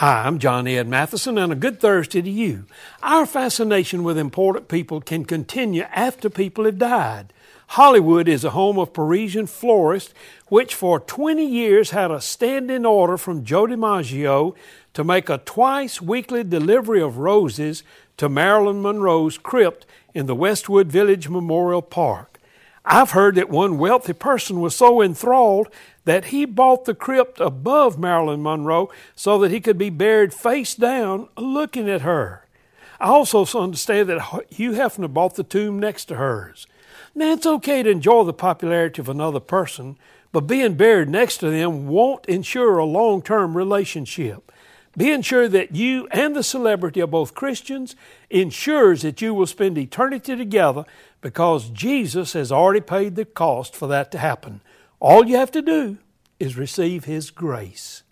Hi, I'm John Ed Matheson, and a good Thursday to you. Our fascination with important people can continue after people have died. Hollywood is a home of Parisian florists, which for 20 years had a standing order from Joe DiMaggio to make a twice weekly delivery of roses to Marilyn Monroe's crypt in the Westwood Village Memorial Park. I've heard that one wealthy person was so enthralled that he bought the crypt above Marilyn Monroe so that he could be buried face down looking at her. I also understand that Hugh Hefner bought the tomb next to hers. Now, it's okay to enjoy the popularity of another person, but being buried next to them won't ensure a long term relationship. Being sure that you and the celebrity are both Christians ensures that you will spend eternity together because Jesus has already paid the cost for that to happen. All you have to do is receive His grace.